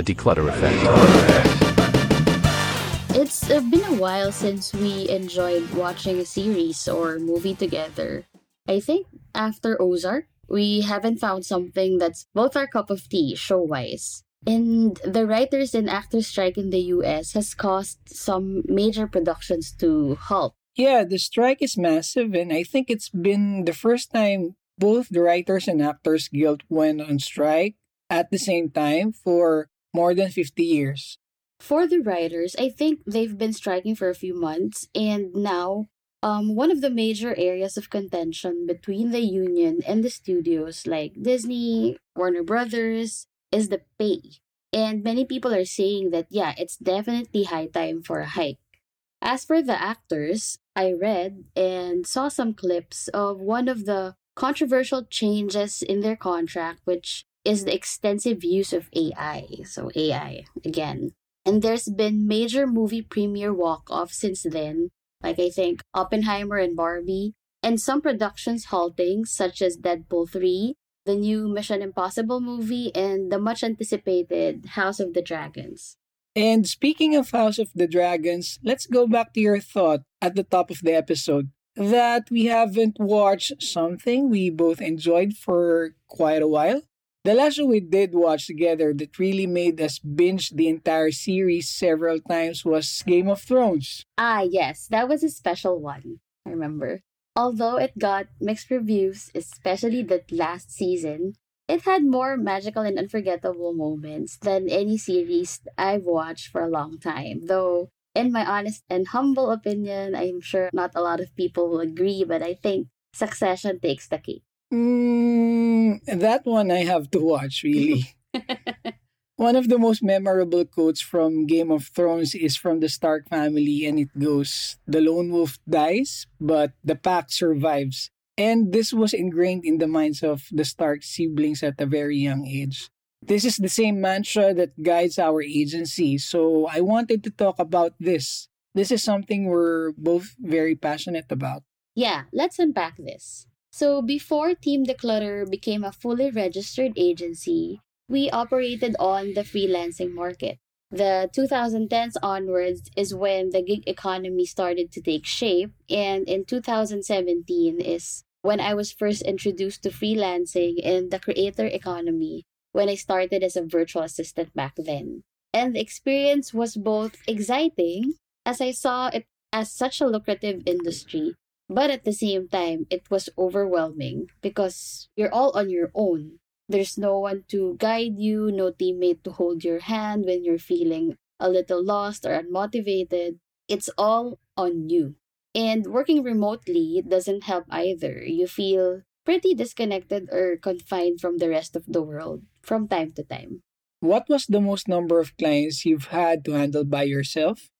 The Dklutr Effect. It's uh, been a while since we enjoyed watching a series or movie together. I think after Ozark, we haven't found something that's both our cup of tea show wise. And the writers and actors strike in the US has caused some major productions to halt. Yeah, the strike is massive, and I think it's been the first time both the Writers and Actors Guild went on strike at the same time for more than 50 years. For the writers, I think they've been striking for a few months, and now um, one of the major areas of contention between the union and the studios like Disney, Warner Brothers, is the pay. And many people are saying that, yeah, it's definitely high time for a hike. As for the actors, I read and saw some clips of one of the controversial changes in their contract, which is the extensive use of AI. So, AI again. And there's been major movie premiere walk off since then, like I think Oppenheimer and Barbie, and some productions halting, such as Deadpool 3, the new Mission Impossible movie, and the much anticipated House of the Dragons. And speaking of House of the Dragons, let's go back to your thought at the top of the episode that we haven't watched something we both enjoyed for quite a while. The last show we did watch together that really made us binge the entire series several times was Game of Thrones. Ah, yes, that was a special one. I remember. Although it got mixed reviews, especially the last season, it had more magical and unforgettable moments than any series I've watched for a long time. Though, in my honest and humble opinion, I'm sure not a lot of people will agree, but I think Succession takes the cake. Mm, that one I have to watch, really. one of the most memorable quotes from Game of Thrones is from the Stark family, and it goes The lone wolf dies, but the pack survives. And this was ingrained in the minds of the Stark siblings at a very young age. This is the same mantra that guides our agency, so I wanted to talk about this. This is something we're both very passionate about. Yeah, let's unpack this. So, before Team Dklutr became a fully registered agency, we operated on the freelancing market. The 2010s onwards is when the gig economy started to take shape, and in 2017 is when I was first introduced to freelancing and the creator economy when I started as a virtual assistant back then. And the experience was both exciting, as I saw it as such a lucrative industry, but at the same time, it was overwhelming because you're all on your own. There's no one to guide you, no teammate to hold your hand when you're feeling a little lost or unmotivated. It's all on you. And working remotely doesn't help either. You feel pretty disconnected or confined from the rest of the world from time to time. What was the most number of clients you've had to handle by yourself?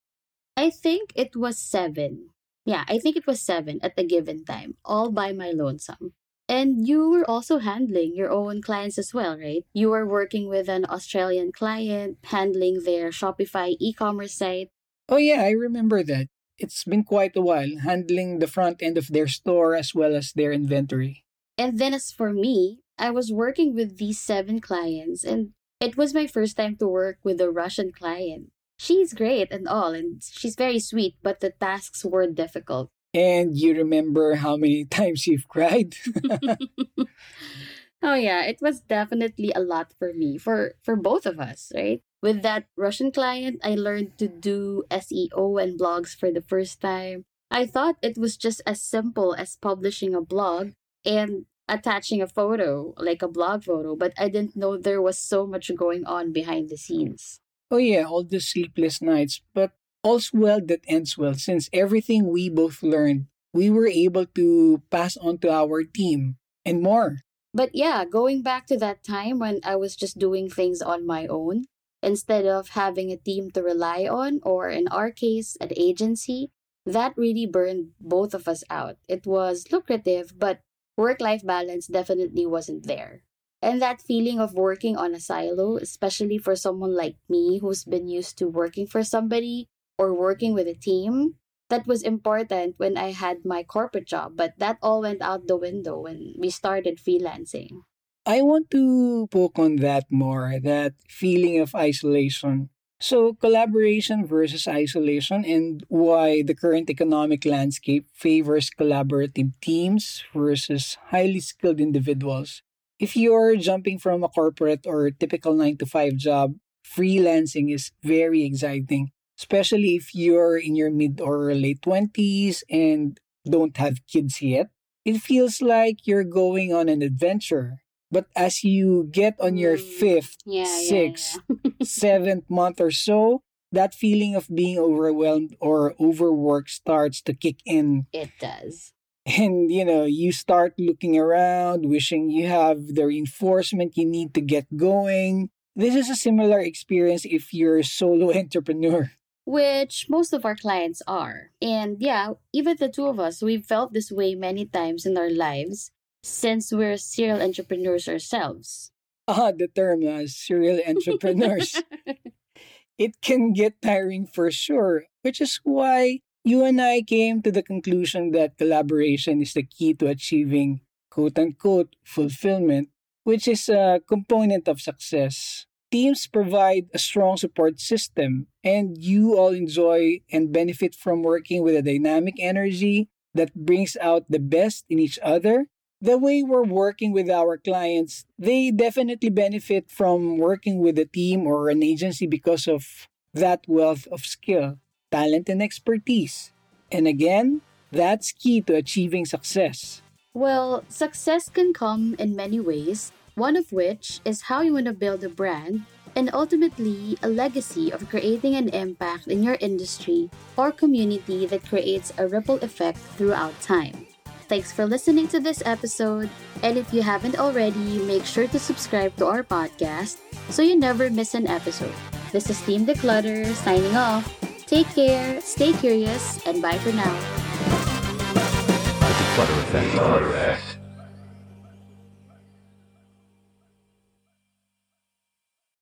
I think it was seven. Yeah, I think it was seven at a given time, all by my lonesome. And you were also handling your own clients as well, right? You were working with an Australian client, handling their Shopify e commerce site. Oh, yeah, I remember that. It's been quite a while handling the front end of their store as well as their inventory. And then, as for me, I was working with these seven clients, and it was my first time to work with a Russian client she's great and all, and she's very sweet, but the tasks were difficult. And you remember how many times you've cried? oh yeah, it was definitely a lot for me, for for both of us, right? With that Russian client, I learned to do SEO and blogs for the first time. I thought it was just as simple as publishing a blog and attaching a photo, like a blog photo, but I didn't know there was so much going on behind the scenes. Oh, yeah, all the sleepless nights. But all's well that ends well, since everything we both learned, we were able to pass on to our team and more. But yeah, going back to that time when I was just doing things on my own, instead of having a team to rely on, or in our case, an agency, that really burned both of us out. It was lucrative, but work life balance definitely wasn't there. And that feeling of working on a silo, especially for someone like me who's been used to working for somebody or working with a team, that was important when I had my corporate job, but that all went out the window when we started freelancing. I want to poke on that more, that feeling of isolation. So, collaboration versus isolation, and why the current economic landscape favors collaborative teams versus highly skilled individuals. If you're jumping from a corporate or typical 9 to 5 job, freelancing is very exciting, especially if you're in your mid or late 20s and don't have kids yet. It feels like you're going on an adventure but as you get on your Mm. fifth, Yeah, sixth, yeah, seventh month or so, that feeling of being overwhelmed or overworked starts to kick in. It does. And, you know, you start looking around, wishing you have the reinforcement you need to get going. This is a similar experience if you're a solo entrepreneur. Which most of our clients are. And yeah, even the two of us, we've felt this way many times in our lives since we're serial entrepreneurs ourselves. Ah, the term uh, serial entrepreneurs. it can get tiring for sure, which is why you and I came to the conclusion that collaboration is the key to achieving quote unquote fulfillment, which is a component of success. Teams provide a strong support system, and you all enjoy and benefit from working with a dynamic energy that brings out the best in each other. The way we're working with our clients, they definitely benefit from working with a team or an agency because of that wealth of skill, talent, and expertise. And again, that's key to achieving success. Well, success can come in many ways, one of which is how you want to build a brand and ultimately a legacy of creating an impact in your industry or community that creates a ripple effect throughout time. Thanks for listening to this episode, and if you haven't already, make sure to subscribe to our podcast so you never miss an episode. This is Team Dklutr signing off. Take care, stay curious, and bye for now. Dklutr Effect.